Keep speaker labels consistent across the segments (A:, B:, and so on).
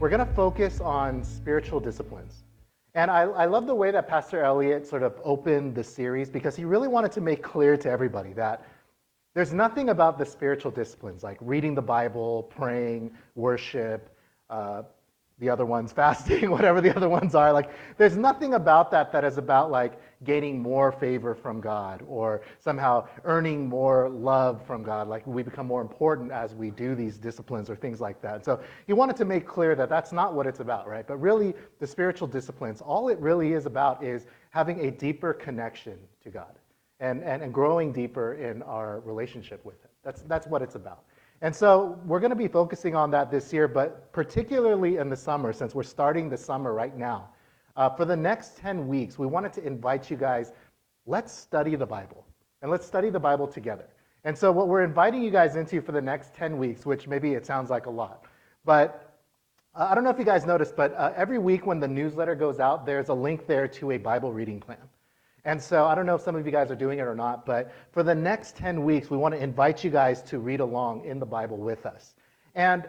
A: we're going to focus on spiritual disciplines. And I, I love the way that Pastor Elliott sort of opened the series because he really wanted to make clear to everybody that there's nothing about the spiritual disciplines like reading the Bible, praying, worship, uh, the other ones fasting, whatever the other ones are. Like, there's nothing about that that is about like gaining more favor from God or somehow earning more love from God. Like, we become more important as we do these disciplines or things like that. So, he wanted to make clear that that's not what it's about, right? But really, the spiritual disciplines, all it really is about is having a deeper connection to God and, and, and growing deeper in our relationship with Him. That's, that's what it's about. And so we're going to be focusing on that this year, but particularly in the summer, since we're starting the summer right now. Uh, for the next 10 weeks, we wanted to invite you guys, let's study the Bible. And let's study the Bible together. And so, what we're inviting you guys into for the next 10 weeks, which maybe it sounds like a lot, but uh, I don't know if you guys noticed, but uh, every week when the newsletter goes out, there's a link there to a Bible reading plan. And so I don't know if some of you guys are doing it or not, but for the next 10 weeks, we want to invite you guys to read along in the Bible with us. And,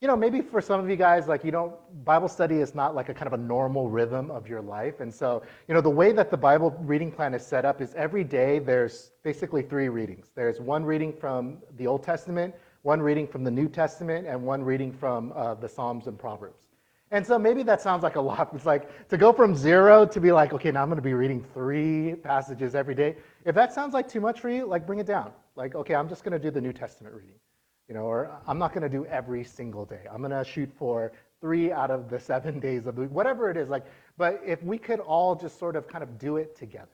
A: you know, maybe for some of you guys, like, you don't, Bible study is not like a kind of a normal rhythm of your life. And so, you know, the way that the Bible reading plan is set up is every day there's basically three readings. There's one reading from the Old Testament, one reading from the New Testament, and one reading from uh, the Psalms and Proverbs. And so maybe that sounds like a lot. It's like to go from zero to be like, okay, now I'm going to be reading three passages every day. If that sounds like too much for you, like bring it down. Like, okay, I'm just going to do the New Testament reading, you know, or I'm not going to do every single day. I'm going to shoot for three out of the seven days of the week, whatever it is. Like, but if we could all just sort of kind of do it together,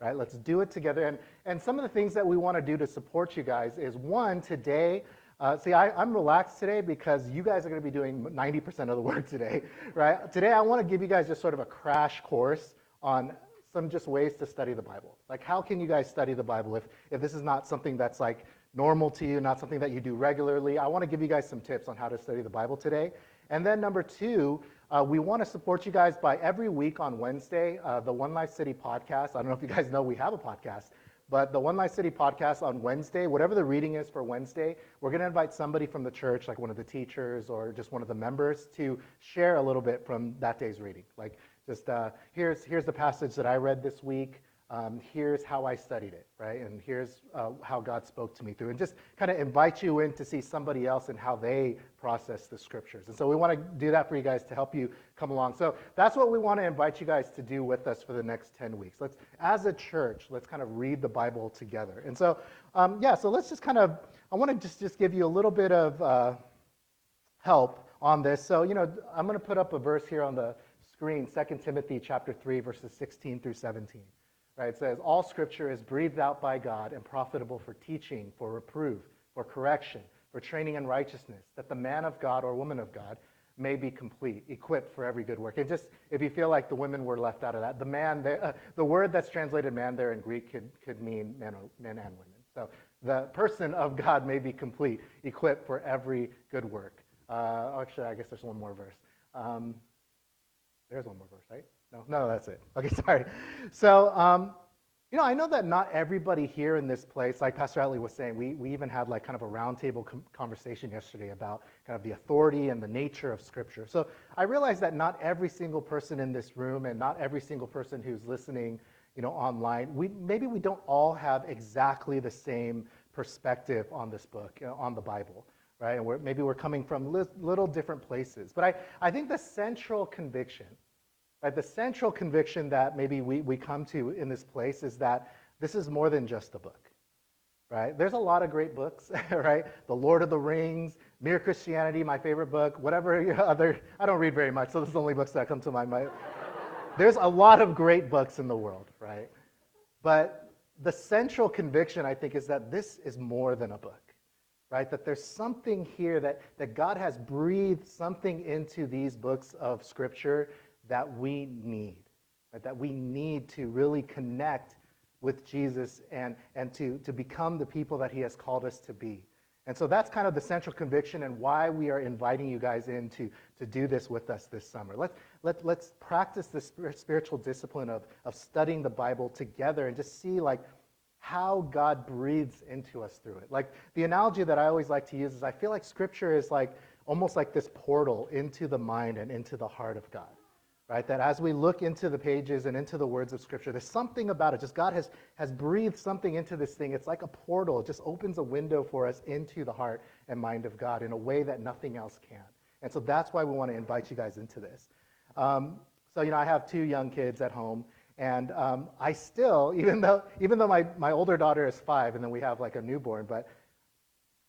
A: right? Let's do it together. And and some of the things that we want to do to support you guys is one today. Uh, see, I, am relaxed today because you guys are going to be doing 90% of the work today, right? Today, I want to give you guys just sort of a crash course on some just ways to study the Bible. Like, how can you guys study the Bible if, if this is not something that's like normal to you, not something that you do regularly? I want to give you guys some tips on how to study the Bible today. And then, number two, uh, we want to support you guys by every week on Wednesday, uh, the One Life City podcast. I don't know if you guys know we have a podcast. But the One Life City podcast on Wednesday, whatever the reading is for Wednesday, we're going to invite somebody from the church, like one of the teachers or just one of the members, to share a little bit from that day's reading. Like, just uh, here's, here's the passage that I read this week um, here's how I studied it, right? And here's uh, how God spoke to me through. And just kind of invite you in to see somebody else and how they process the scriptures. And so we want to do that for you guys to help you come along. So that's what we want to invite you guys to do with us for the next 10 weeks. Let's, as a church, let's kind of read the Bible together. And so, um, yeah, so let's just kind of, I want to just, just give you a little bit of uh, help on this. So, you know, I'm going to put up a verse here on the screen, 2 Timothy chapter 3, verses 16 through 17. Right? It says, All scripture is breathed out by God and profitable for teaching, for reproof, for correction, for training in righteousness, that the man of God or woman of God may be complete, equipped for every good work. And just if you feel like the women were left out of that, the man, there, uh, the word that's translated man there in Greek could, could mean men, or, men and women. So the person of God may be complete, equipped for every good work. Uh, actually, I guess there's one more verse. Um, there's one more verse, right? No, no, that's it. Okay, sorry. So, um, you know, I know that not everybody here in this place, like Pastor Atley was saying, we, we even had like kind of a roundtable com- conversation yesterday about kind of the authority and the nature of Scripture. So I realize that not every single person in this room and not every single person who's listening, you know, online, we, maybe we don't all have exactly the same perspective on this book, you know, on the Bible, right? And we're, maybe we're coming from li- little different places. But I, I think the central conviction Right? The central conviction that maybe we, we come to in this place is that this is more than just a book. Right? There's a lot of great books, right? The Lord of the Rings, Mere Christianity, my favorite book, whatever other, I don't read very much, so this is the only books that come to my mind. There's a lot of great books in the world, right? But the central conviction, I think, is that this is more than a book, right? That there's something here that, that God has breathed something into these books of Scripture that we need, right? that we need to really connect with Jesus and, and to, to become the people that he has called us to be. And so that's kind of the central conviction and why we are inviting you guys in to, to do this with us this summer. Let, let, let's practice this spiritual discipline of, of studying the Bible together and just see like how God breathes into us through it. Like the analogy that I always like to use is I feel like scripture is like almost like this portal into the mind and into the heart of God. Right? That as we look into the pages and into the words of Scripture, there's something about it. Just God has, has breathed something into this thing. It's like a portal. It just opens a window for us into the heart and mind of God in a way that nothing else can. And so that's why we want to invite you guys into this. Um, so, you know, I have two young kids at home, and um, I still, even though, even though my, my older daughter is five, and then we have like a newborn, but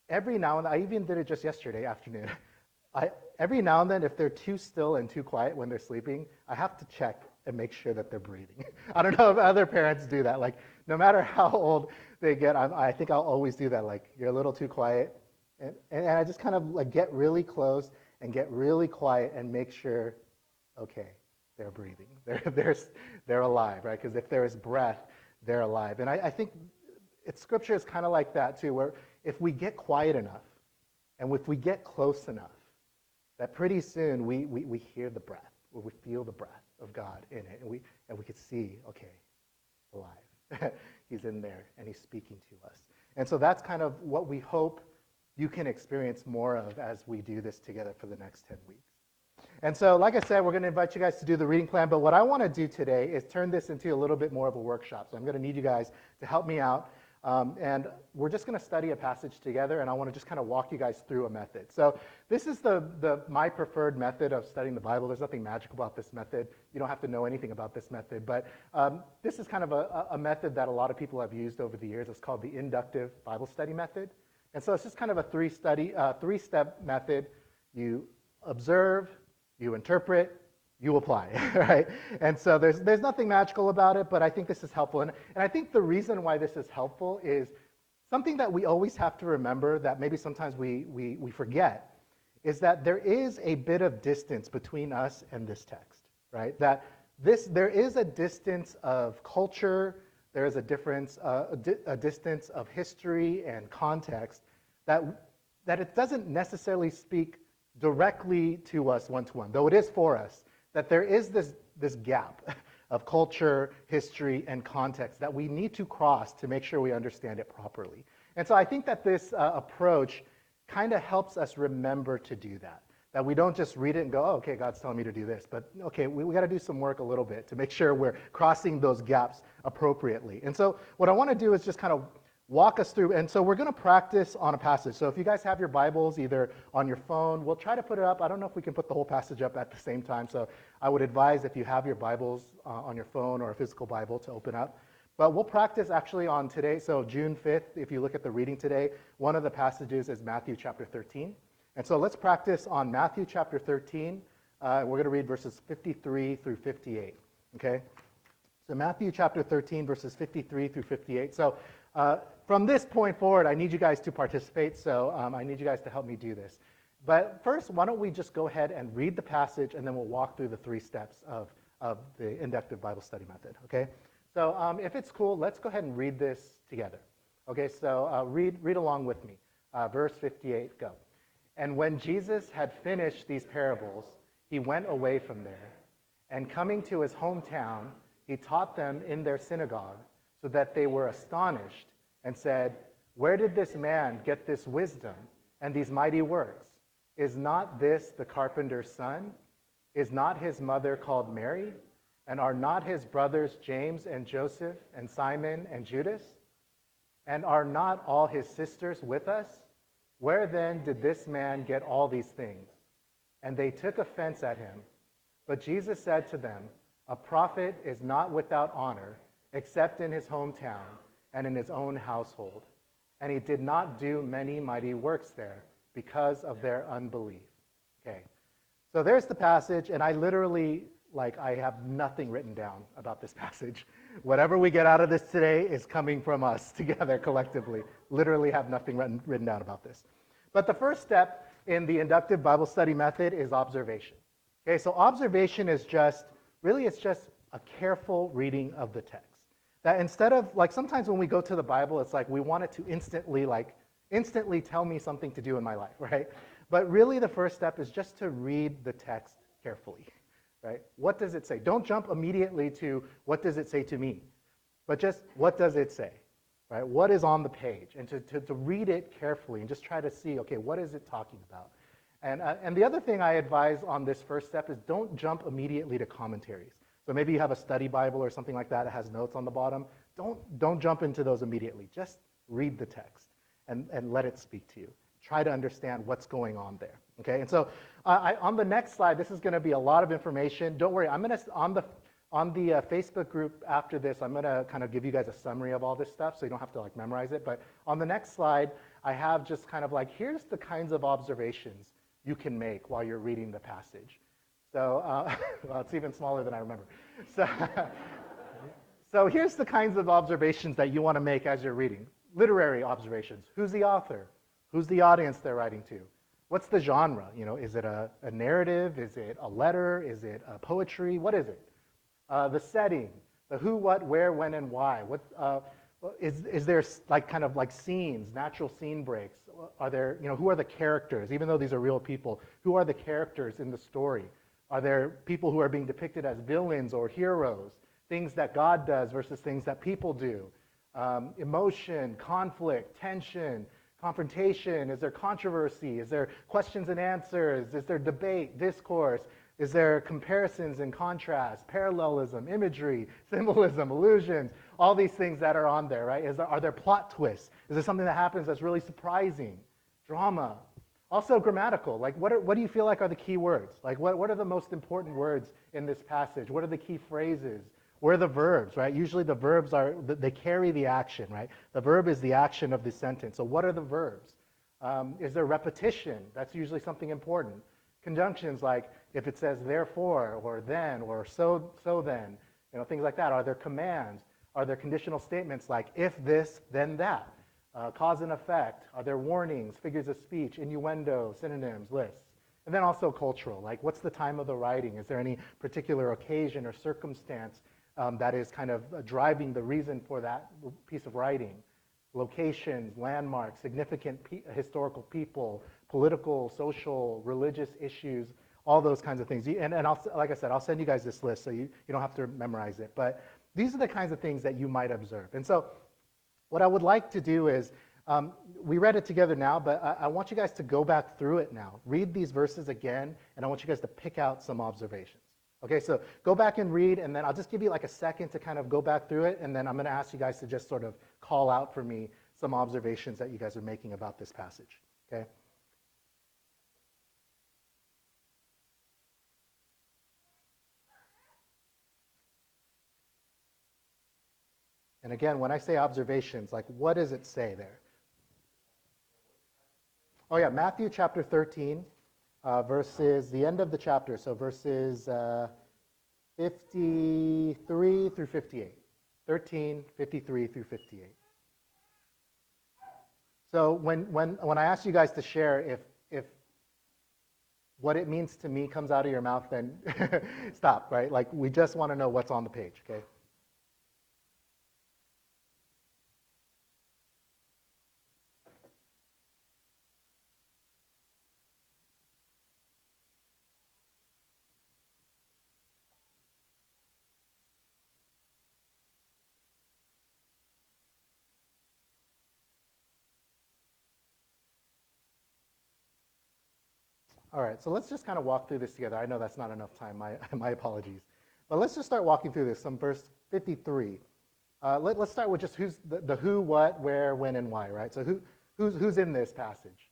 A: every now and then, I even did it just yesterday afternoon. I, every now and then, if they're too still and too quiet when they're sleeping, I have to check and make sure that they're breathing. I don't know if other parents do that. Like, no matter how old they get, I'm, i think I'll always do that. Like, you're a little too quiet. And, and, and I just kind of like get really close and get really quiet and make sure, okay, they're breathing. They're, they're, they're alive, right? Because if there is breath, they're alive. And I, I think it's, scripture is kind of like that too, where if we get quiet enough and if we get close enough, that pretty soon we, we, we hear the breath, or we feel the breath of God in it, and we, and we could see, okay, alive. he's in there, and he's speaking to us. And so that's kind of what we hope you can experience more of as we do this together for the next 10 weeks. And so, like I said, we're going to invite you guys to do the reading plan. But what I want to do today is turn this into a little bit more of a workshop. So I'm going to need you guys to help me out. Um, and we're just going to study a passage together, and I want to just kind of walk you guys through a method. So this is the, the my preferred method of studying the Bible. There's nothing magic about this method. You don't have to know anything about this method, but um, this is kind of a, a method that a lot of people have used over the years. It's called the inductive Bible study method. And so it's just kind of a three study, uh, three step method. You observe, you interpret, you apply, right? And so there's, there's nothing magical about it, but I think this is helpful. And, and I think the reason why this is helpful is something that we always have to remember that maybe sometimes we, we, we forget is that there is a bit of distance between us and this text, right? That this, there is a distance of culture, there is a difference, uh, a, di- a distance of history and context that, that it doesn't necessarily speak directly to us one to one, though it is for us, that there is this, this gap of culture, history, and context that we need to cross to make sure we understand it properly. And so I think that this uh, approach kind of helps us remember to do that. That we don't just read it and go, oh, okay, God's telling me to do this. But okay, we, we got to do some work a little bit to make sure we're crossing those gaps appropriately. And so what I want to do is just kind of walk us through. And so we're going to practice on a passage. So if you guys have your Bibles either on your phone, we'll try to put it up. I don't know if we can put the whole passage up at the same time. So I would advise if you have your Bibles uh, on your phone or a physical Bible to open up. But we'll practice actually on today. So June 5th, if you look at the reading today, one of the passages is Matthew chapter 13. And so let's practice on Matthew chapter 13. Uh, we're going to read verses 53 through 58. Okay? So Matthew chapter 13, verses 53 through 58. So uh, from this point forward, I need you guys to participate, so um, I need you guys to help me do this. But first, why don't we just go ahead and read the passage, and then we'll walk through the three steps of, of the inductive Bible study method, okay? So um, if it's cool, let's go ahead and read this together. Okay, so uh, read, read along with me. Uh, verse 58, go. And when Jesus had finished these parables, he went away from there. And coming to his hometown, he taught them in their synagogue so that they were astonished and said, Where did this man get this wisdom and these mighty works? Is not this the carpenter's son? Is not his mother called Mary? And are not his brothers James and Joseph and Simon and Judas? And are not all his sisters with us? Where then did this man get all these things? And they took offense at him. But Jesus said to them, A prophet is not without honor except in his hometown and in his own household. And he did not do many mighty works there because of their unbelief. Okay. So there's the passage, and I literally, like, I have nothing written down about this passage. Whatever we get out of this today is coming from us together collectively. Literally have nothing written, written down about this. But the first step in the inductive Bible study method is observation. Okay, so observation is just, really, it's just a careful reading of the text. That instead of, like sometimes when we go to the Bible, it's like we want it to instantly, like, instantly tell me something to do in my life, right? But really the first step is just to read the text carefully, right? What does it say? Don't jump immediately to what does it say to me, but just what does it say, right? What is on the page? And to, to, to read it carefully and just try to see, okay, what is it talking about? And, uh, and the other thing I advise on this first step is don't jump immediately to commentaries. So maybe you have a study Bible or something like that that has notes on the bottom. Don't, don't jump into those immediately. Just read the text and, and let it speak to you. Try to understand what's going on there. Okay, and so uh, I, on the next slide, this is going to be a lot of information. Don't worry, I'm going to on the on the uh, Facebook group after this, I'm going to kind of give you guys a summary of all this stuff, so you don't have to like memorize it. But on the next slide, I have just kind of like here's the kinds of observations you can make while you're reading the passage. So uh, well, it's even smaller than I remember. So. So here's the kinds of observations that you want to make as you're reading. Literary observations. Who's the author? Who's the audience they're writing to? What's the genre? You know, is it a, a narrative? Is it a letter? Is it a poetry? What is it? Uh, the setting, the who, what, where, when, and why. What, uh, is, is there like kind of like scenes, natural scene breaks? Are there, you know, who are the characters? Even though these are real people, who are the characters in the story? Are there people who are being depicted as villains or heroes? things that God does versus things that people do. Um, emotion, conflict, tension, confrontation. Is there controversy? Is there questions and answers? Is there debate, discourse? Is there comparisons and contrast, parallelism, imagery, symbolism, illusions? All these things that are on there, right? Is There, are there plot twists? Is there something that happens that's really surprising? Drama. Also, grammatical. Like, what, are, what do you feel like are the key words? Like, what, what are the most important words in this passage? What are the key phrases? Where are the verbs, right? Usually the verbs are, they carry the action, right? The verb is the action of the sentence. So what are the verbs? Um, is there repetition? That's usually something important. Conjunctions like if it says therefore or then or so, so then, you know, things like that. Are there commands? Are there conditional statements like if this, then that? Uh, cause and effect? Are there warnings, figures of speech, innuendo, synonyms, lists? And then also cultural, like what's the time of the writing? Is there any particular occasion or circumstance um, that is kind of uh, driving the reason for that piece of writing. Locations, landmarks, significant pe historical people, political, social, religious issues, all those kinds of things. And, and I'll, like I said, I'll send you guys this list so you, you don't have to memorize it. But these are the kinds of things that you might observe. And so what I would like to do is, um, we read it together now, but I, I, want you guys to go back through it now. Read these verses again, and I want you guys to pick out some observations. Okay, so go back and read, and then I'll just give you like a second to kind of go back through it, and then I'm going to ask you guys to just sort of call out for me some observations that you guys are making about this passage. Okay? And again, when I say observations, like what does it say there? Oh, yeah, Matthew chapter 13 uh, verses, the end of the chapter, so verses uh, 53 through 58. 13, 53 through 58. So when, when, when I ask you guys to share, if, if what it means to me comes out of your mouth, then stop, right? Like we just want to know what's on the page, okay? All right, so let's just kind of walk through this together. I know that's not enough time, my, my apologies. But let's just start walking through this, some verse 53. Uh, let, us start with just who's the, the, who, what, where, when, and why, right? So who, who's, who's in this passage?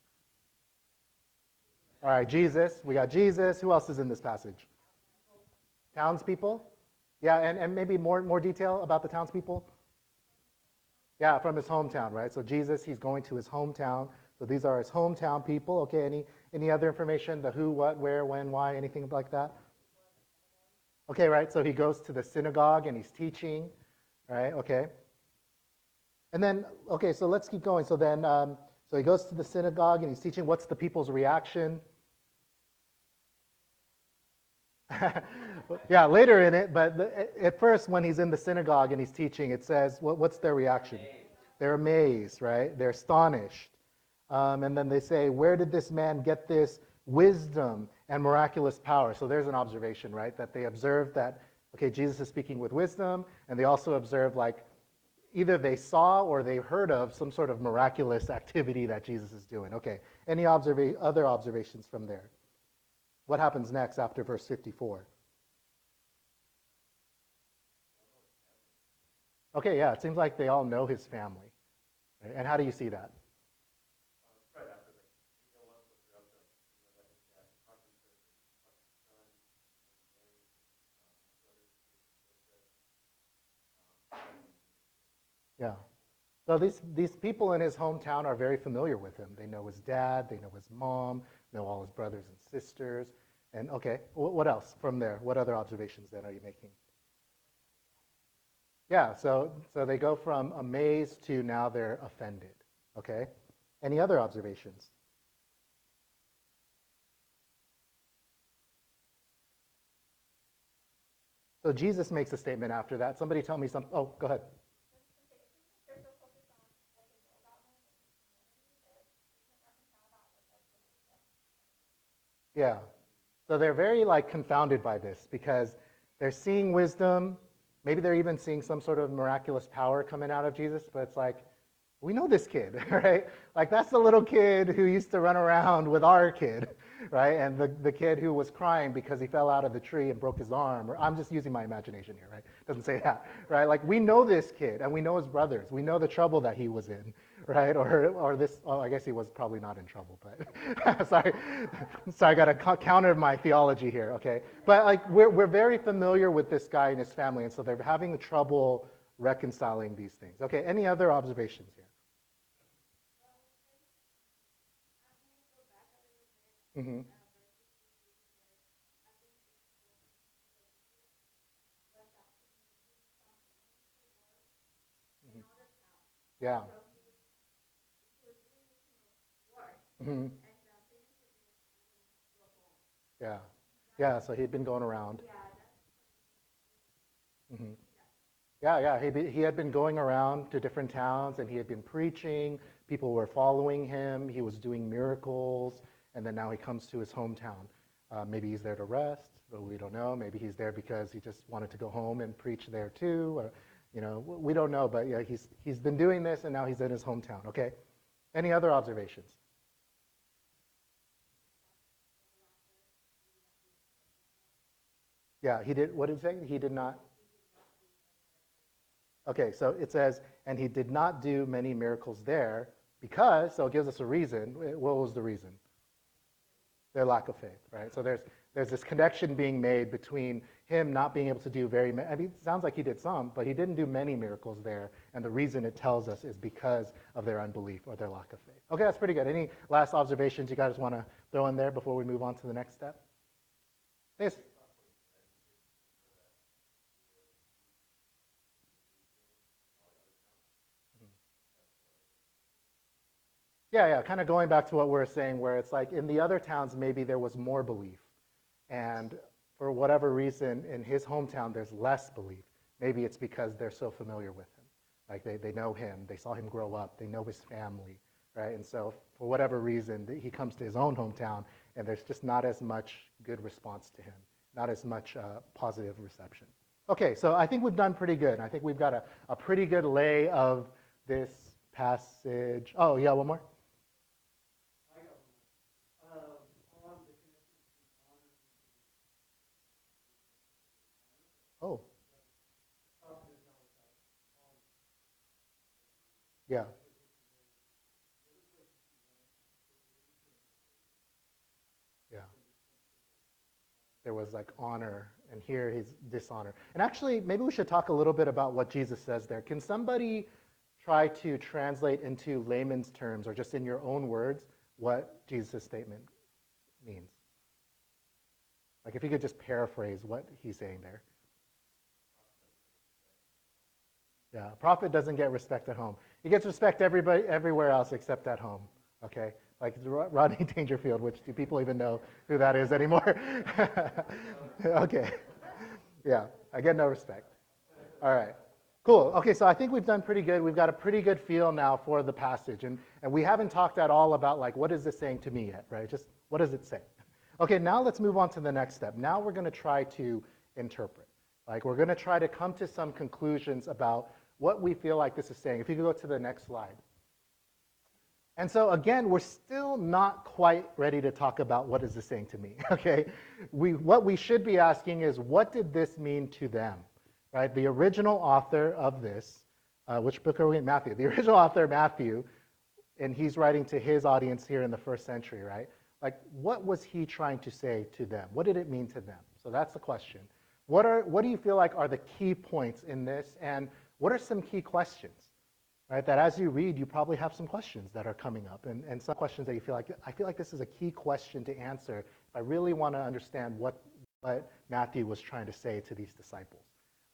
A: All right, Jesus. We got Jesus. Who else is in this passage? Townspeople? Yeah, and, and maybe more, more detail about the townspeople? Yeah, from his hometown, right? So Jesus, he's going to his hometown. So these are his hometown people. Okay, any any other information? The who, what, where, when, why, anything like that? Okay, right? So he goes to the synagogue and he's teaching, right? Okay. And then, okay, so let's keep going. So then, um, so he goes to the synagogue and he's teaching. What's the people's reaction? yeah, later in it, but the, at first, when he's in the synagogue and he's teaching, it says, what, what's their reaction? They're amazed, right? They're astonished. Um, and then they say, Where did this man get this wisdom and miraculous power? So there's an observation, right? That they observed that, okay, Jesus is speaking with wisdom, and they also observe, like, either they saw or they heard of some sort of miraculous activity that Jesus is doing. Okay, any observa- other observations from there? What happens next after verse 54? Okay, yeah, it seems like they all know his family. And how do you see that? Yeah. So these, these people in his hometown are very familiar with him. They know his dad, they know his mom, know all his brothers and sisters. And okay, what else from there? What other observations then are you making? Yeah, so, so they go from amazed to now they're offended. Okay? Any other observations? So Jesus makes a statement after that. Somebody tell me something. Oh, go ahead. Yeah. So they're very like confounded by this because they're seeing wisdom. Maybe they're even seeing some sort of miraculous power coming out of Jesus, but it's like, we know this kid, right? Like that's the little kid who used to run around with our kid, right? And the, the kid who was crying because he fell out of the tree and broke his arm. Or I'm just using my imagination here, right? Doesn't say that, right? Like we know this kid and we know his brothers. We know the trouble that he was in, right? Or, or this, oh, I guess he was probably not in trouble, but sorry. sorry, I got to counter my theology here, okay? But like we're, we're very familiar with this guy and his family, and so they're having trouble reconciling these things. Okay, any other observations here? Mm-hmm. Yeah. Mm-hmm. Yeah. Yeah, so he'd been going around. Mm-hmm. Yeah, yeah. He, be, he had been going around to different towns and he had been preaching. People were following him. He was doing miracles. And then now he comes to his hometown. Uh, maybe he's there to rest, but we don't know. Maybe he's there because he just wanted to go home and preach there too. Or, you know, we don't know. But yeah, he's, he's been doing this and now he's in his hometown. Okay? Any other observations? Yeah, he did. What did it say? He did not. Okay, so it says, and he did not do many miracles there because, so it gives us a reason. What was the reason? Their lack of faith, right? So there's, there's this connection being made between him not being able to do very many, I mean, it sounds like he did some, but he didn't do many miracles there. And the reason it tells us is because of their unbelief or their lack of faith. Okay, that's pretty good. Any last observations you guys want to throw in there before we move on to the next step? Yes. Yeah, yeah, kind of going back to what we are saying, where it's like in the other towns, maybe there was more belief. And for whatever reason, in his hometown, there's less belief. Maybe it's because they're so familiar with him. Like they, they know him, they saw him grow up, they know his family, right? And so for whatever reason, he comes to his own hometown, and there's just not as much good response to him, not as much uh, positive reception. Okay, so I think we've done pretty good. I think we've got a, a pretty good lay of this passage. Oh, yeah, one more? Oh. Yeah. Yeah. There was like honor, and here he's dishonor. And actually, maybe we should talk a little bit about what Jesus says there. Can somebody try to translate into layman's terms or just in your own words what Jesus' statement means? Like if you could just paraphrase what he's saying there. Yeah, a prophet doesn't get respect at home. He gets respect everybody everywhere else except at home. Okay, like Rodney Dangerfield, which do people even know who that is anymore? okay, yeah, I get no respect. All right, cool. Okay, so I think we've done pretty good. We've got a pretty good feel now for the passage, and and we haven't talked at all about like what is this saying to me yet, right? Just what does it say? Okay, now let's move on to the next step. Now we're going to try to interpret. Like we're going to try to come to some conclusions about what we feel like this is saying. If you could go to the next slide. And so again, we're still not quite ready to talk about what is this saying to me, okay? We, what we should be asking is, what did this mean to them, right? The original author of this, uh, which book are we in? Matthew. The original author, Matthew, and he's writing to his audience here in the first century, right? Like, what was he trying to say to them? What did it mean to them? So that's the question. What, are, what do you feel like are the key points in this, and what are some key questions? right? That as you read, you probably have some questions that are coming up and, and some questions that you feel like, I feel like this is a key question to answer if I really want to understand what, what Matthew was trying to say to these disciples.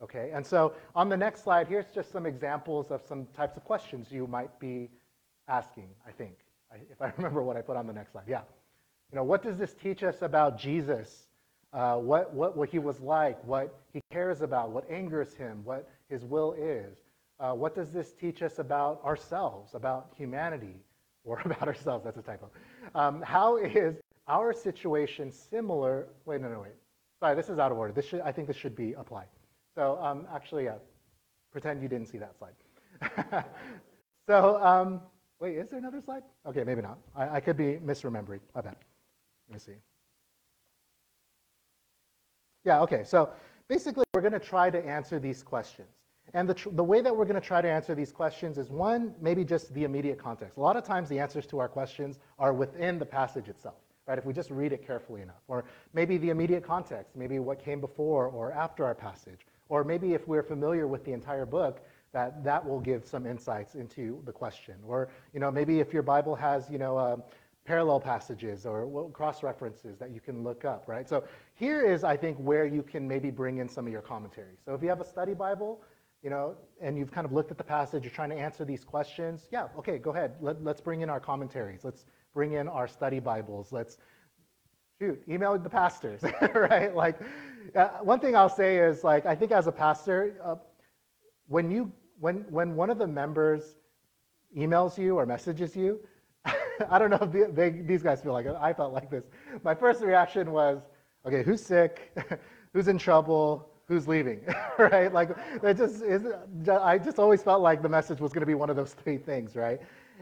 A: Okay, and so on the next slide, here's just some examples of some types of questions you might be asking, I think, if I remember what I put on the next slide. Yeah. You know, what does this teach us about Jesus? Uh, what, what, what he was like, what he cares about, what angers him, what his will is. Uh, what does this teach us about ourselves, about humanity, or about ourselves? That's a typo. Um, how is our situation similar? Wait, no, no, wait. Sorry, this is out of order. This should, I think this should be applied. So um, actually, yeah, pretend you didn't see that slide. so um, wait, is there another slide? Okay, maybe not. I, I could be misremembering. I bet. Let me see. Yeah, okay. So basically, we're going to try to answer these questions. And the, the way that we're going to try to answer these questions is one, maybe just the immediate context. A lot of times the answers to our questions are within the passage itself, right? If we just read it carefully enough. Or maybe the immediate context, maybe what came before or after our passage. Or maybe if we're familiar with the entire book, that that will give some insights into the question. Or, you know, maybe if your Bible has, you know, uh, parallel passages or cross references that you can look up, right? So here is, I think, where you can maybe bring in some of your commentary. So if you have a study Bible, you know, and you've kind of looked at the passage, you're trying to answer these questions, yeah, okay, go ahead. Let, let's bring in our commentaries. Let's bring in our study Bibles. Let's, shoot, email the pastors, right? Like, uh, one thing I'll say is, like, I think as a pastor, uh, when you, when, when one of the members emails you or messages you, I don't know if they, these guys feel like it. I felt like this. My first reaction was, okay, who's sick? who's in trouble? Who's leaving, right? Like that just is. I just always felt like the message was going to be one of those three things, right?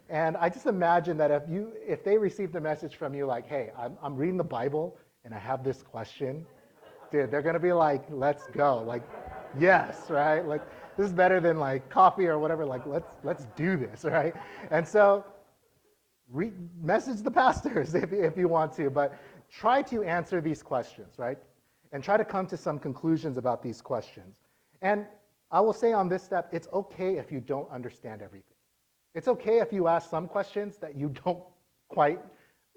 A: And I just imagine that if you, if they received a message from you like, hey, I'm, I'm reading the Bible and I have this question, dude, they're going to be like, let's go, like, yes, right? Like this is better than like coffee or whatever. Like let's let's do this, right? And so. Re- message the pastors if, if you want to, but try to answer these questions, right? And try to come to some conclusions about these questions. And I will say on this step, it's okay if you don't understand everything. It's okay if you ask some questions that you don't quite,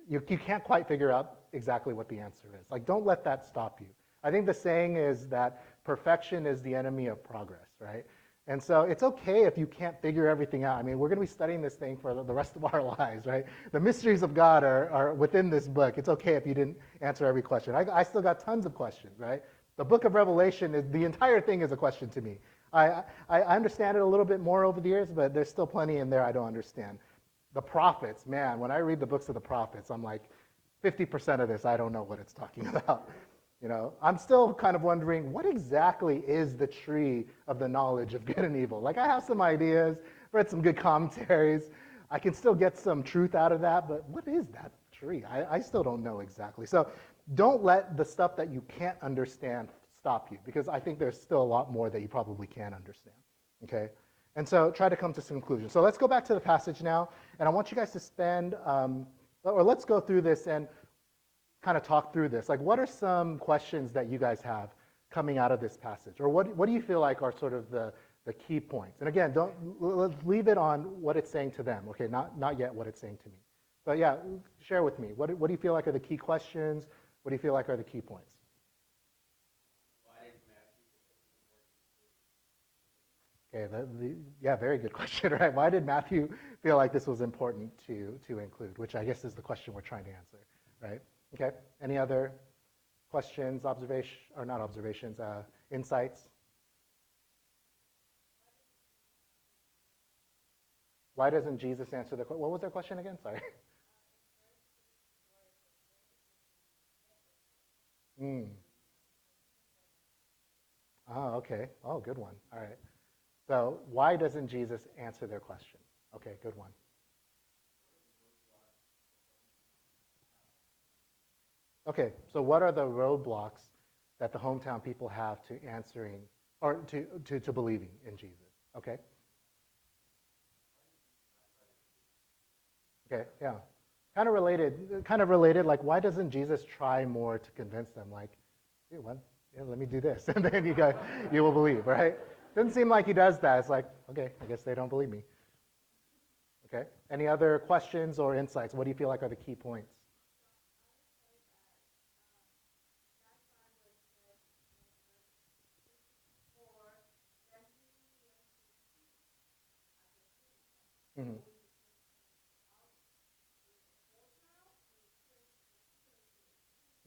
A: you, you can't quite figure out exactly what the answer is. Like, don't let that stop you. I think the saying is that perfection is the enemy of progress, right? And so it's okay if you can't figure everything out. I mean, we're going to be studying this thing for the rest of our lives, right? The mysteries of God are, are within this book. It's okay if you didn't answer every question. I, I still got tons of questions, right? The book of Revelation, is, the entire thing is a question to me. I, I, I understand it a little bit more over the years, but there's still plenty in there I don't understand. The prophets, man, when I read the books of the prophets, I'm like, 50% of this, I don't know what it's talking about. You know, I'm still kind of wondering what exactly is the tree of the knowledge of good and evil? Like, I have some ideas, read some good commentaries. I can still get some truth out of that, but what is that tree? I, I still don't know exactly. So don't let the stuff that you can't understand stop you, because I think there's still a lot more that you probably can understand. Okay? And so try to come to some conclusions. So let's go back to the passage now, and I want you guys to spend, um, or let's go through this and kind of talk through this. Like, what are some questions that you guys have coming out of this passage? Or what, what do you feel like are sort of the, the key points? And again, don't leave it on what it's saying to them, okay? Not, not yet what it's saying to me. But yeah, share with me. What, what do you feel like are the key questions? What do you feel like are the key points? Okay, the, the, yeah, very good question, right? Why did Matthew feel like this was important to, to include? Which I guess is the question we're trying to answer, right? Okay, any other questions, observations, or not observations, uh, insights? Why doesn't Jesus answer the question? What was their question again? Sorry. Hmm. Oh, okay. Oh, good one. All right. So why doesn't Jesus answer their question? Okay, good one. Okay, so what are the roadblocks that the hometown people have to answering or to, to, to believing in Jesus? Okay. Okay, yeah. Kind of related, kind of related, like why doesn't Jesus try more to convince them? Like, hey, yeah, let me do this, and then you go, you will believe, right? Doesn't seem like he does that. It's like, okay, I guess they don't believe me. Okay. Any other questions or insights? What do you feel like are the key points? Mm-hmm.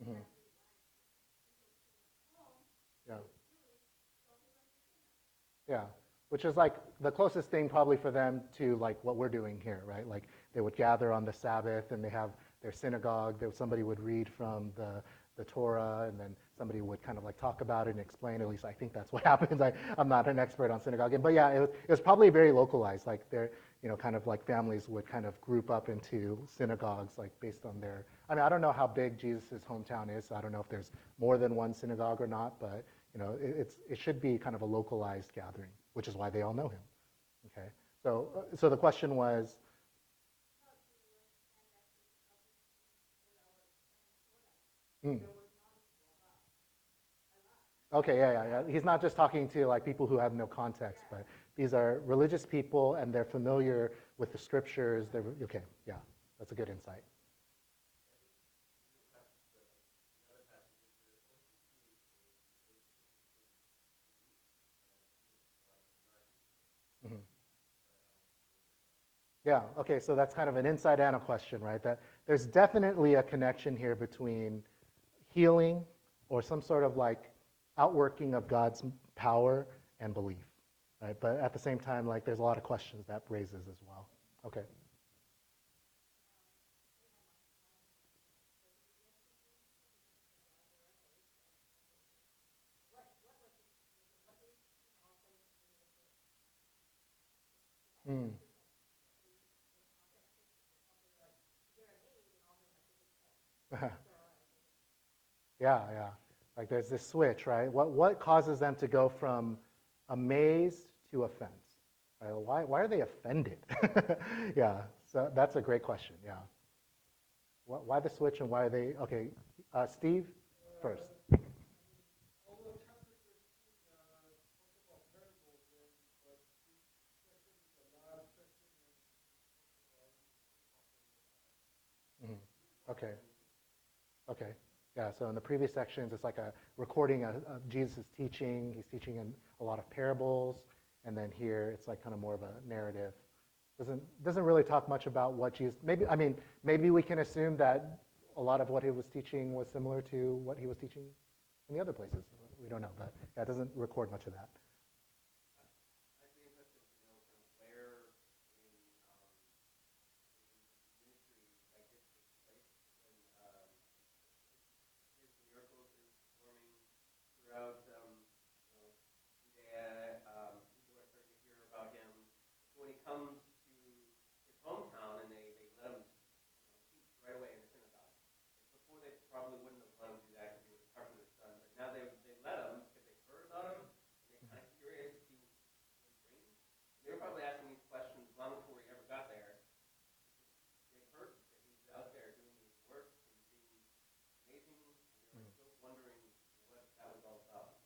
A: Mm-hmm. Yeah. Yeah. Which is like the closest thing probably for them to like what we're doing here, right? Like they would gather on the Sabbath and they have their synagogue. There, somebody would read from the, the Torah and then somebody would kind of like talk about it and explain. At least I think that's what happens. I, I'm not an expert on synagogue. But yeah, it was, it was probably very localized. Like there, you know, kind of like families would kind of group up into synagogues like based on their, I mean, I don't know how big Jesus' hometown is. So I don't know if there's more than one synagogue or not, but you know, it, it's, it should be kind of a localized gathering, which is why they all know him. Okay. So, uh, so the question was, Hmm. Okay, yeah, yeah, yeah. He's not just talking to like people who have no context, but these are religious people and they're familiar with the scriptures. They're okay, yeah. That's a good insight. Yeah, okay, so that's kind of an inside a question, right? That there's definitely a connection here between healing or some sort of like outworking of God's power and belief, right? But at the same time, like there's a lot of questions that raises as well. Okay. Mm. Yeah, yeah. Like there's this switch, right? What, what causes them to go from amazed to offense? Right? Why, why are they offended? yeah, so that's a great question, yeah. Why the switch and why are they, okay, uh, Steve first. Mm-hmm. Okay. Okay. Yeah, so in the previous sections, it's like a recording of, of Jesus' teaching. He's teaching in a lot of parables. And then here, it's like kind of more of a narrative. Doesn't, doesn't really talk much about what Jesus, maybe, I mean, maybe we can assume that a lot of what he was teaching was similar to what he was teaching in the other places. We don't know, but it doesn't record much of that. Yeah. I'm just curious, like, we've just done teaching parables, and um, clearly the word had been spreading. Mm. So that the word had reached them already, and they were curious if they hadn't heard at all that Jesus was doing things. I get the sense that they heard because they um, yeah. Kind of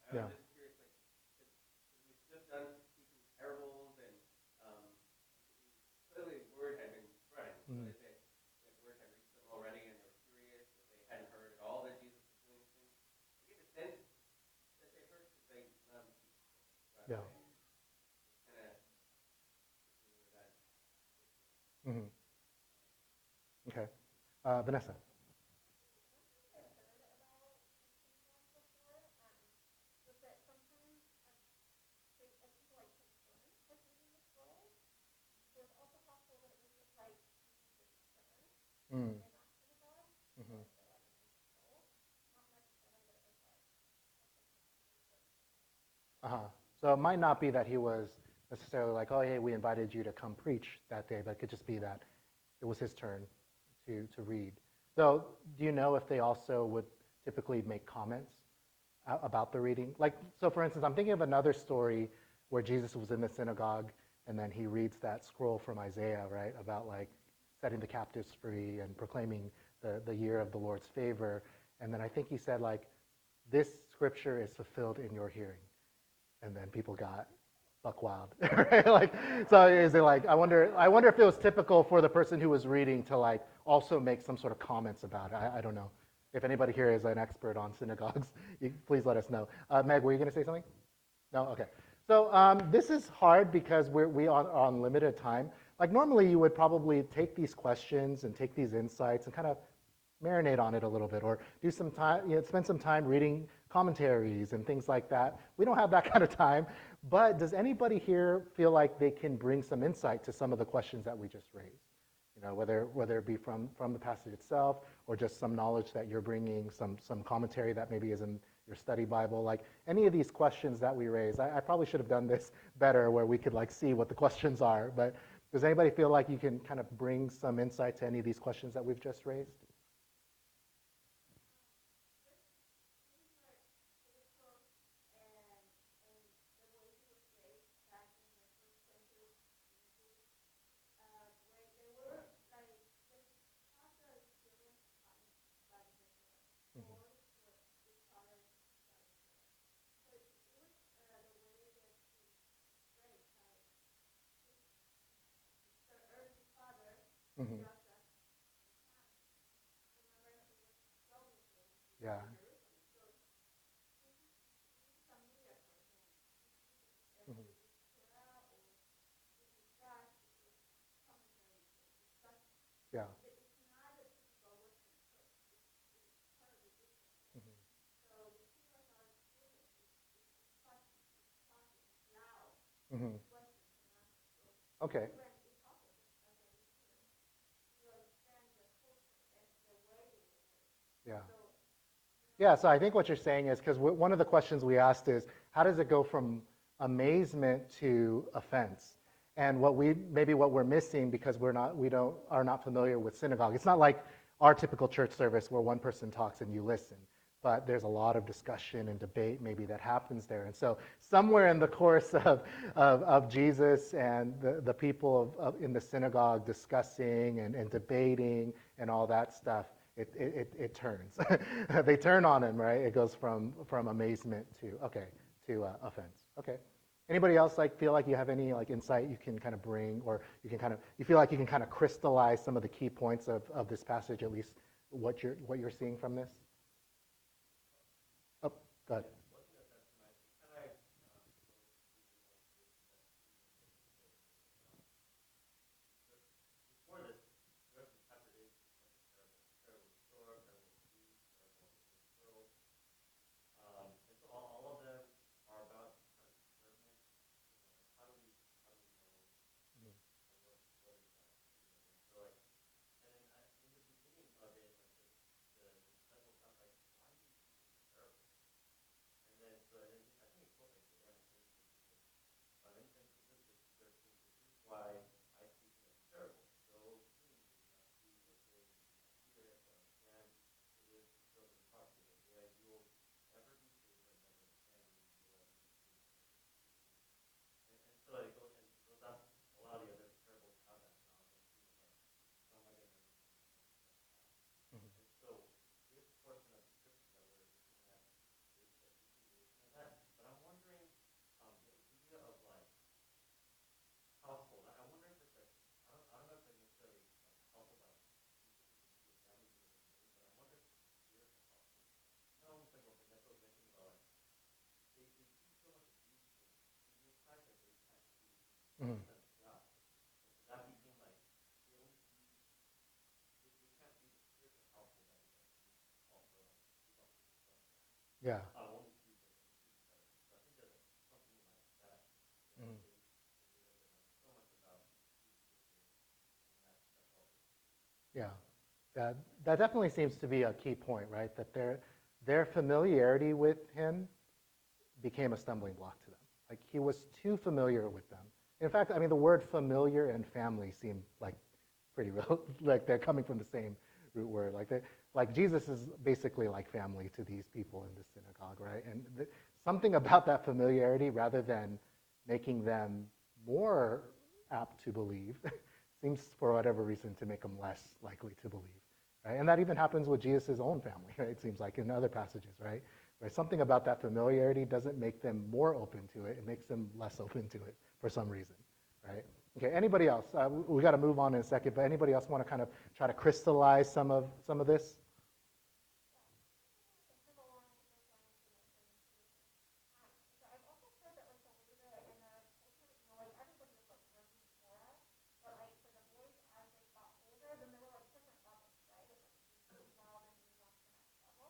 A: mm-hmm. Okay, uh, Vanessa. Mm. Mm-hmm. Uh-huh. So it might not be that he was necessarily like, oh, hey, we invited you to come preach that day, but it could just be that it was his turn to, to read. So, do you know if they also would typically make comments about the reading? Like, so for instance, I'm thinking of another story where Jesus was in the synagogue and then he reads that scroll from Isaiah, right, about like setting the captives free and proclaiming the, the year of the Lord's favor. And then I think he said, like, this scripture is fulfilled in your hearing. And then people got buck wild, right? Like, so is it like, I wonder, I wonder if it was typical for the person who was reading to like also make some sort of comments about it. I, I don't know. If anybody here is an expert on synagogues, you, please let us know. Uh, Meg, were you going to say something? No? Okay. So um, this is hard because we're, we are on limited time. Like normally you would probably take these questions and take these insights and kind of marinate on it a little bit or do some time, you know, spend some time reading commentaries and things like that. We don't have that kind of time, but does anybody here feel like they can bring some insight to some of the questions that we just raised? You know, whether, whether it be from, from the passage itself or just some knowledge that you're bringing, some, some commentary that maybe is in your study Bible, like any of these questions that we raise. I, I probably should have done this better where we could like see what the questions are, but does anybody feel like you can kind of bring some insight to any of these questions that we've just raised? Mm-hmm. Yeah. Mm-hmm. Yeah. Mm-hmm. Mm-hmm. Okay. Yeah. Yeah, so I think what you're saying is because one of the questions we asked is how does it go from amazement to offense? And what we maybe what we're missing because we're not we don't are not familiar with synagogue. It's not like our typical church service where one person talks and you listen, but there's a lot of discussion and debate maybe that happens there. And so somewhere in the course of, of, of Jesus and the, the people of, of, in the synagogue discussing and, and debating and all that stuff, it, it, it turns. they turn on him, right? It goes from, from amazement to, okay, to uh, offense. Okay. Anybody else like feel like you have any like insight you can kind of bring or you can kind of, you feel like you can kind of crystallize some of the key points of, of this passage, at least what you're, what you're seeing from this? Oh, go ahead. Mm. Yeah. Mm. Yeah, that, that definitely seems to be a key point, right? That their, their familiarity with him became a stumbling block to them. Like he was too familiar with them In fact, I mean, the word familiar and family seem like pretty real, like they're coming from the same root word. Like, like Jesus is basically like family to these people in the synagogue, right? And the, something about that familiarity, rather than making them more apt to believe, seems for whatever reason to make them less likely to believe. Right? And that even happens with Jesus' own family, right? It seems like in other passages, right? Where something about that familiarity doesn't make them more open to it, it makes them less open to it for some reason, right? Okay, anybody else? Uh, we, we got to move on in a second, but anybody else want to kind of try to crystallize some of some of this?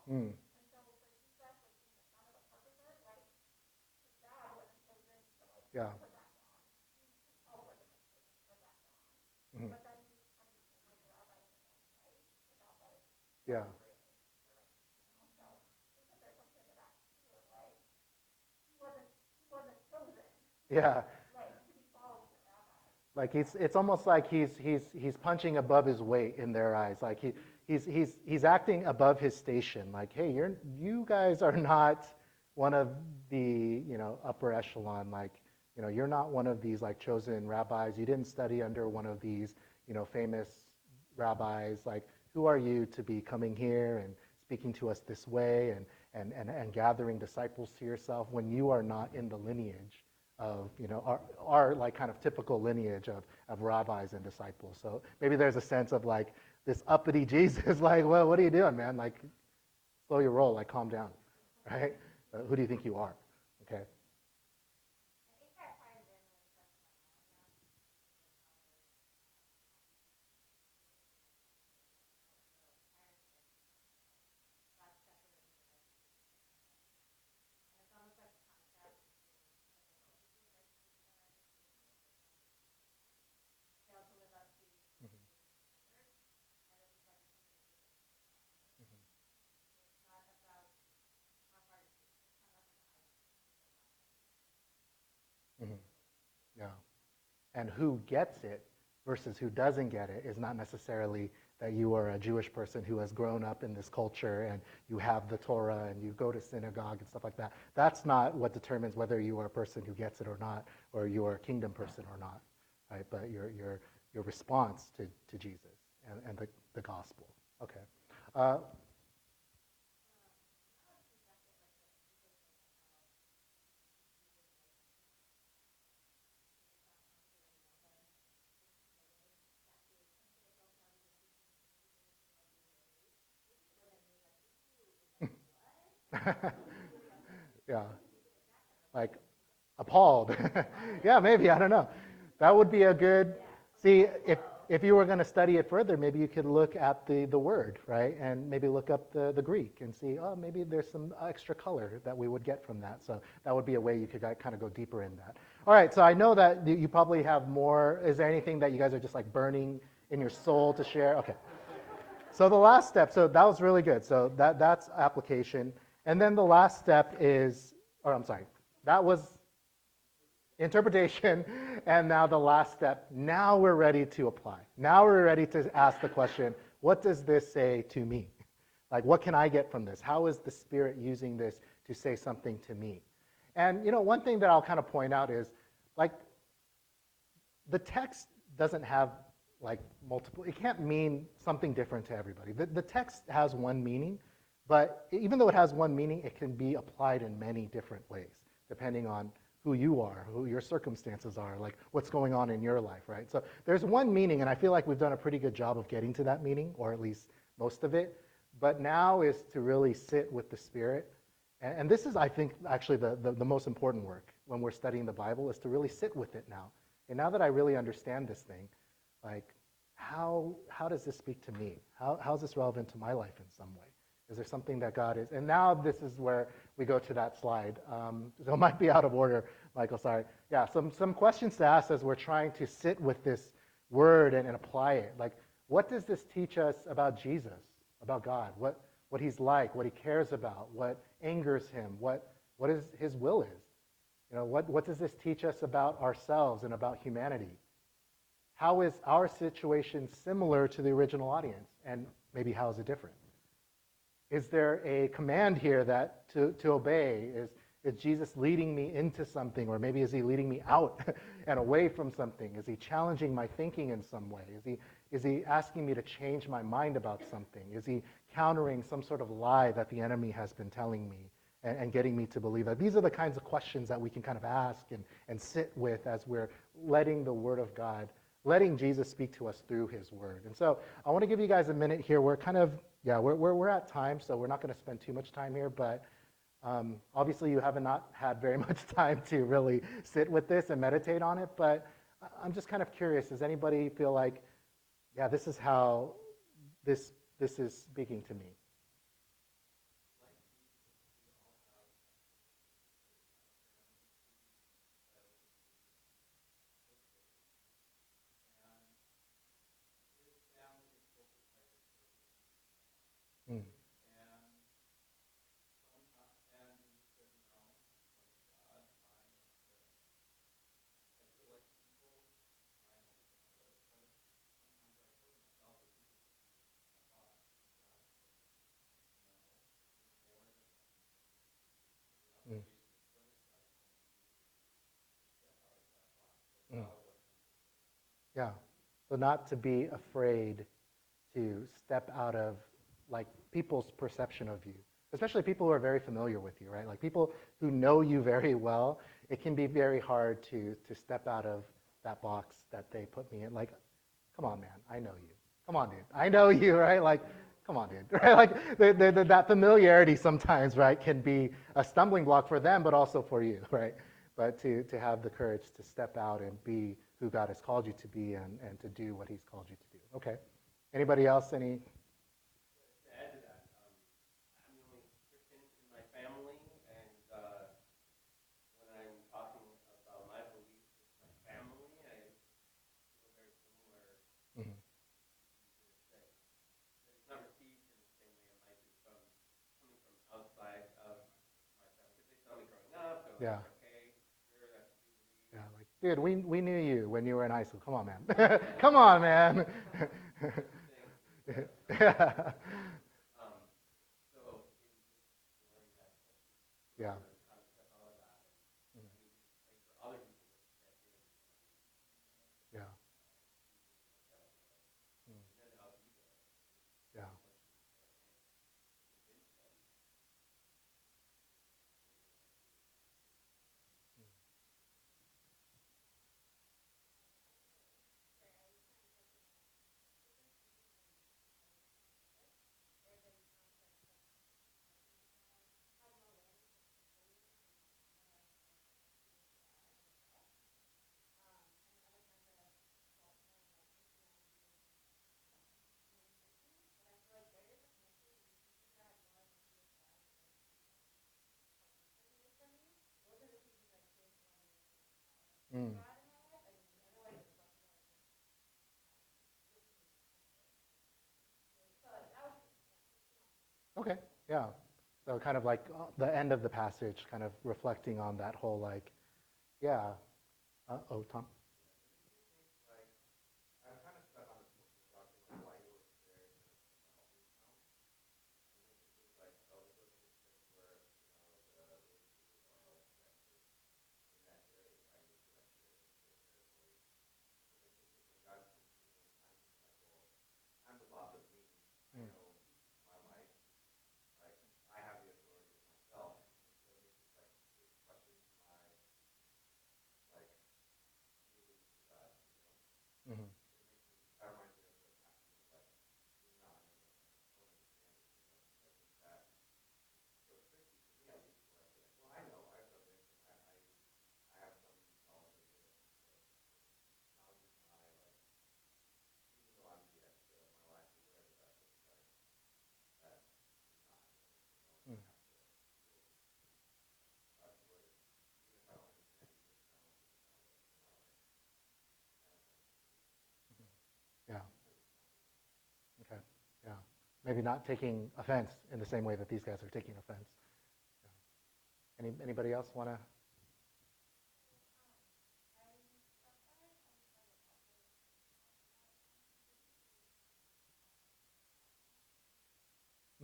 A: Mm. Yeah. Mhm. Yeah. Yeah. Like it's, it's almost like he's, he's, he's punching above his weight in their eyes. Like he, he's, he's, he's acting above his station. Like, hey, you're, you guys are not one of the, you know, upper echelon. Like, you know, you're not one of these like chosen rabbis. You didn't study under one of these, you know, famous rabbis. Like, who are you to be coming here and speaking to us this way and, and, and, and gathering disciples to yourself when you are not in the lineage of you know our, our like kind of typical lineage of, of rabbis and disciples so maybe there's a sense of like this uppity jesus like well what are you doing man? Like slow your roll like calm down right? Uh, who do you think you are okay hmm yeah and who gets it versus who doesn't get it is not necessarily that you are a Jewish person who has grown up in this culture and you have the Torah and you go to synagogue and stuff like that. That's not what determines whether you are a person who gets it or not, or you are a kingdom person or not, right? But your, your, your response to, to Jesus and, and the, the gospel. Okay. Uh, yeah. Like appalled. yeah, maybe, I don't know. That would be a good see if if you were going to study it further, maybe you could look at the, the word, right? And maybe look up the, the Greek and see, oh, maybe there's some extra color that we would get from that. So that would be a way you could uh, kind of go deeper in that. All right, so I know that you probably have more. Is there anything that you guys are just like burning in your soul to share? Okay. So the last step, so that was really good. So that, that's application. And then the last step is, or I'm sorry, that was interpretation. And now the last step, now we're ready to apply. Now we're ready to ask the question, what does this say to me? Like, what can I get from this? How is the Spirit using this to say something to me? And, you know, one thing that I'll kind of point out is, like, the text doesn't have, like, multiple, it can't mean something different to everybody. The, the text has one meaning, but even though it has one meaning, it can be applied in many different ways, depending on who you are, who your circumstances are, like what's going on in your life, right? So there's one meaning, and I feel like we've done a pretty good job of getting to that meaning, or at least most of it. But now is to really sit with the Spirit. And, and this is, I think, actually the, the, the, most important work when we're studying the Bible, is to really sit with it now. And now that I really understand this thing, like, how, how does this speak to me? How, how is this relevant to my life in some way? Is there something that God is? And now this is where we go to that slide. Um, so it might be out of order, Michael, sorry. Yeah, some, some questions to ask as we're trying to sit with this word and, and apply it. Like, what does this teach us about Jesus, about God? What, what he's like, what he cares about, what angers him, what, what is, his will is? You know, what, what does this teach us about ourselves and about humanity? How is our situation similar to the original audience? And maybe how is it different? Is there a command here that to, to obey? Is, is Jesus leading me into something? Or maybe is he leading me out and away from something? Is he challenging my thinking in some way? Is he, is he asking me to change my mind about something? Is he countering some sort of lie that the enemy has been telling me and, and getting me to believe that? These are the kinds of questions that we can kind of ask and, and sit with as we're letting the Word of God, letting Jesus speak to us through His Word. And so I want to give you guys a minute here. We're kind of, yeah, we're, we're, we're at time, so we're not going to spend too much time here, but um, obviously you have not had very much time to really sit with this and meditate on it, but I'm just kind of curious. Does anybody feel like, yeah, this is how this, this is speaking to me? Yeah. So not to be afraid to step out of like people's perception of you, especially people who are very familiar with you, right? Like people who know you very well. It can be very hard to to step out of that box that they put me in. Like, come on, man, I know you. Come on, dude, I know you, right? Like, come on, dude, right? Like the, the, the, that familiarity sometimes, right, can be a stumbling block for them, but also for you, right? But to to have the courage to step out and be who God has called you to be and, and to do what He's called you to do. Okay. Anybody else? Any?
B: To add to that, um, I'm the only Christian in my family, and, uh, when I'm talking about my beliefs with my family, I feel very similar.
A: Mhm.
B: That, that it's not received in the same way it might be from, coming from outside of my family, because they saw me growing up, they're
A: Yeah.
B: like, okay, sure, that's what you believe.
A: Yeah, like, dude, we, we knew you when you were in high school. Come on, man. Come on, man. yeah.
B: Um, so, it was just learning that
A: Yeah.
B: how to step out of that, and,
A: Mhm.
B: I mean, like for other people to step in.
A: Yeah. Mm.
B: And then I'll be there.
A: Yeah. Mm. Okay, yeah. So kind of like uh, the end of the passage, kind of reflecting on that whole like, yeah. Uh, oh, Tom. maybe not taking offense in the same way that these guys are taking offense. Any, anybody else want to?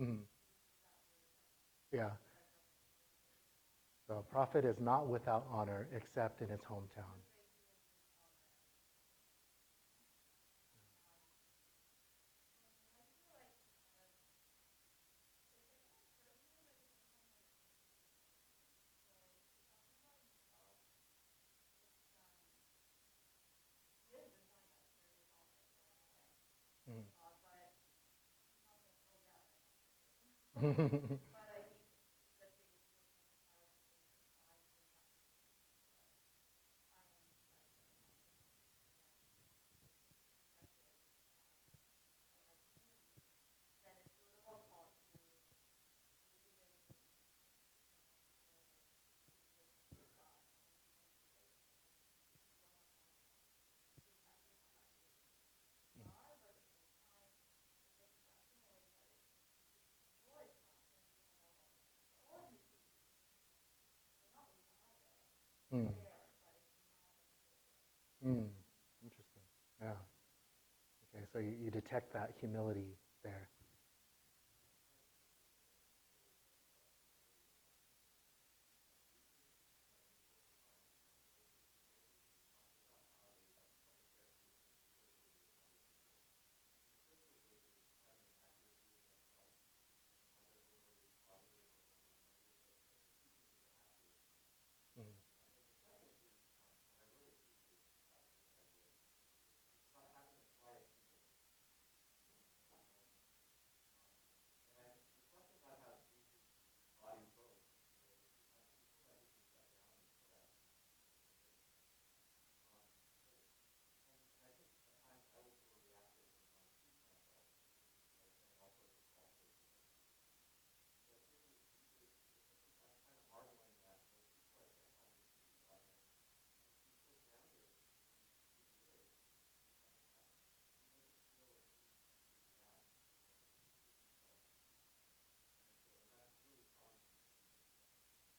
A: Mm-hmm. Yeah. The prophet is not without honor except in his hometown. Mhm. Mm. Mm. Interesting. Yeah. Okay, so you, you detect that humility there. Mm.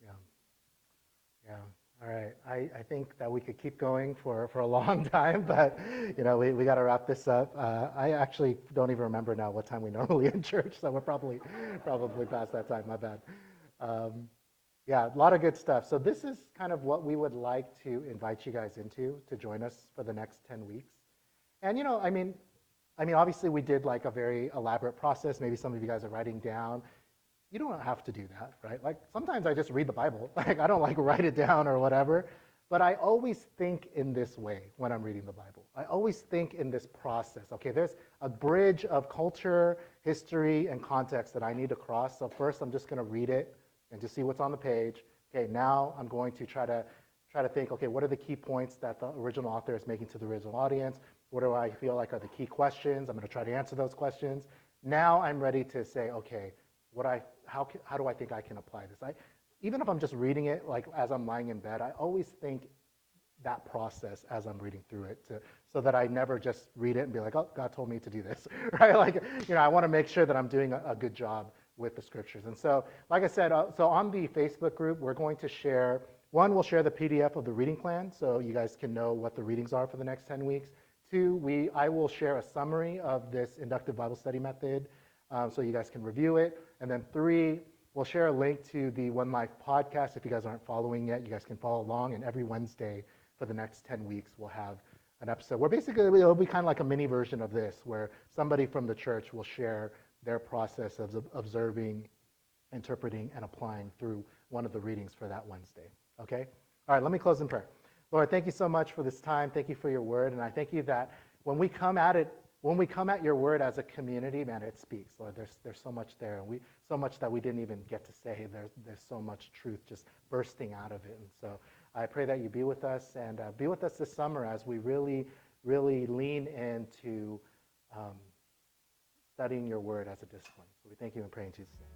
A: Yeah. Yeah. All right. I, I think that we could keep going for, for a long time, but you know, we, we got to wrap this up. Uh, I actually don't even remember now what time we normally in church, so we're probably probably past that time. My bad. Um, yeah, a lot of good stuff. So this is kind of what we would like to invite you guys into to join us for the next 10 weeks. And you know, I mean, I mean, obviously we did like a very elaborate process. Maybe some of you guys are writing down you don't have to do that, right? Like sometimes I just read the Bible. Like I don't like write it down or whatever. But I always think in this way when I'm reading the Bible. I always think in this process. Okay, there's a bridge of culture, history, and context that I need to cross. So first I'm just going to read it and just see what's on the page. Okay, now I'm going to try to try to think, okay, what are the key points that the original author is making to the original audience? What do I feel like are the key questions? I'm going to try to answer those questions. Now I'm ready to say, okay, what I how, how do I think I can apply this? I, even if I'm just reading it, like as I'm lying in bed, I always think that process as I'm reading through it to, so that I never just read it and be like, oh, God told me to do this, right? Like, you know, I want to make sure that I'm doing a, a, good job with the scriptures. And so, like I said, uh, so on the Facebook group, we're going to share, one, we'll share the PDF of the reading plan so you guys can know what the readings are for the next 10 weeks. Two, we, I will share a summary of this inductive Bible study method um, so you guys can review it. And then three, we'll share a link to the One Life podcast. If you guys aren't following yet, you guys can follow along. And every Wednesday for the next 10 weeks, we'll have an episode where basically it'll be kind of like a mini version of this, where somebody from the church will share their process of observing, interpreting, and applying through one of the readings for that Wednesday. Okay? All right, let me close in prayer. Lord, thank you so much for this time. Thank you for your word. And I thank you that when we come at it when we come at your word as a community, man, it speaks, Lord. There's, there's so much there. We, so much that we didn't even get to say. There's, there's so much truth just bursting out of it. And so I pray that you be with us and uh, be with us this summer as we really, really lean into um, studying your word as a discipline. We thank you and pray in Jesus' name.